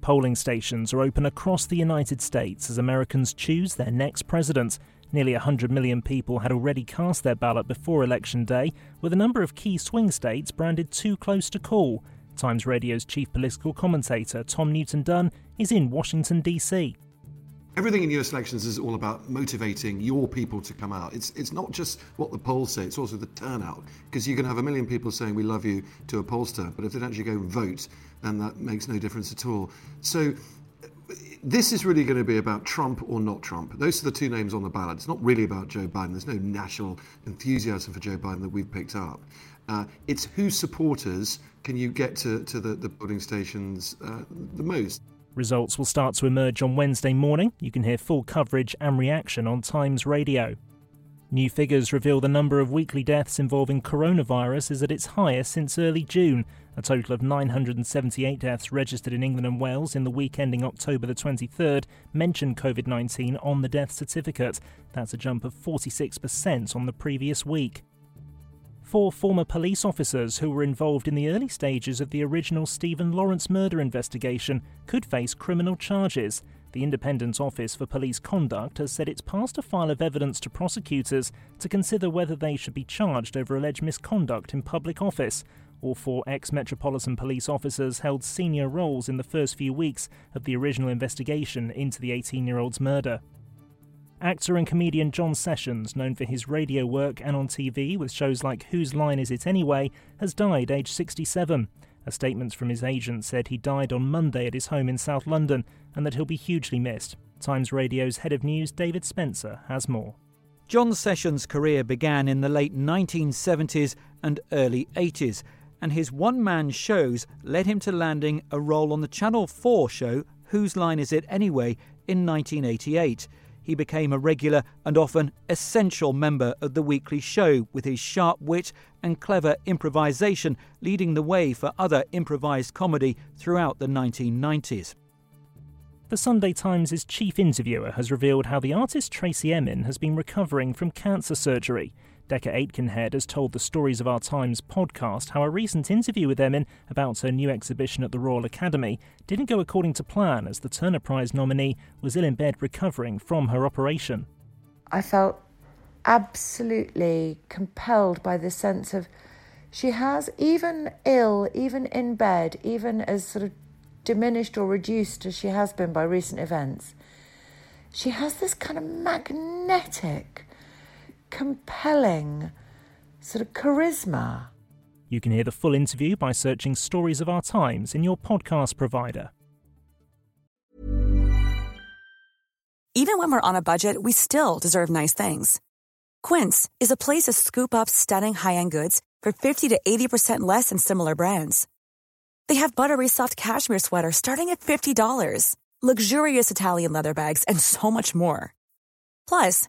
Polling stations are open across the United States as Americans choose their next president. Nearly 100 million people had already cast their ballot before Election Day, with a number of key swing states branded too close to call. Times Radio's chief political commentator, Tom Newton Dunn, is in Washington, D.C. Everything in US elections is all about motivating your people to come out. It's, it's not just what the polls say, it's also the turnout. Because you can have a million people saying we love you to a pollster, but if they don't actually go vote, then that makes no difference at all. So this is really going to be about Trump or not Trump. Those are the two names on the ballot. It's not really about Joe Biden. There's no national enthusiasm for Joe Biden that we've picked up. Uh, it's whose supporters can you get to, to the, the polling stations uh, the most. Results will start to emerge on Wednesday morning. You can hear full coverage and reaction on Times Radio. New figures reveal the number of weekly deaths involving coronavirus is at its highest since early June. A total of 978 deaths registered in England and Wales in the week ending October the 23rd mention COVID 19 on the death certificate. That's a jump of 46% on the previous week. Four former police officers who were involved in the early stages of the original Stephen Lawrence murder investigation could face criminal charges. The Independent Office for Police Conduct has said it's passed a file of evidence to prosecutors to consider whether they should be charged over alleged misconduct in public office. All four ex Metropolitan Police officers held senior roles in the first few weeks of the original investigation into the 18 year old's murder. Actor and comedian John Sessions, known for his radio work and on TV with shows like Whose Line Is It Anyway, has died aged 67. A statement from his agent said he died on Monday at his home in South London and that he'll be hugely missed. Times Radio's head of news, David Spencer, has more. John Sessions' career began in the late 1970s and early 80s, and his one man shows led him to landing a role on the Channel 4 show Whose Line Is It Anyway in 1988 he became a regular and often essential member of the weekly show with his sharp wit and clever improvisation leading the way for other improvised comedy throughout the 1990s. The Sunday Times' chief interviewer has revealed how the artist Tracey Emin has been recovering from cancer surgery. Decca Aitkenhead has told the Stories of Our Times podcast how a recent interview with Emin about her new exhibition at the Royal Academy didn't go according to plan as the Turner Prize nominee was ill in bed recovering from her operation. I felt absolutely compelled by the sense of she has, even ill, even in bed, even as sort of diminished or reduced as she has been by recent events, she has this kind of magnetic compelling sort of charisma. You can hear the full interview by searching Stories of Our Times in your podcast provider. Even when we're on a budget, we still deserve nice things. Quince is a place to scoop up stunning high end goods for 50 to 80% less than similar brands. They have buttery soft cashmere sweaters starting at $50, luxurious Italian leather bags, and so much more. Plus,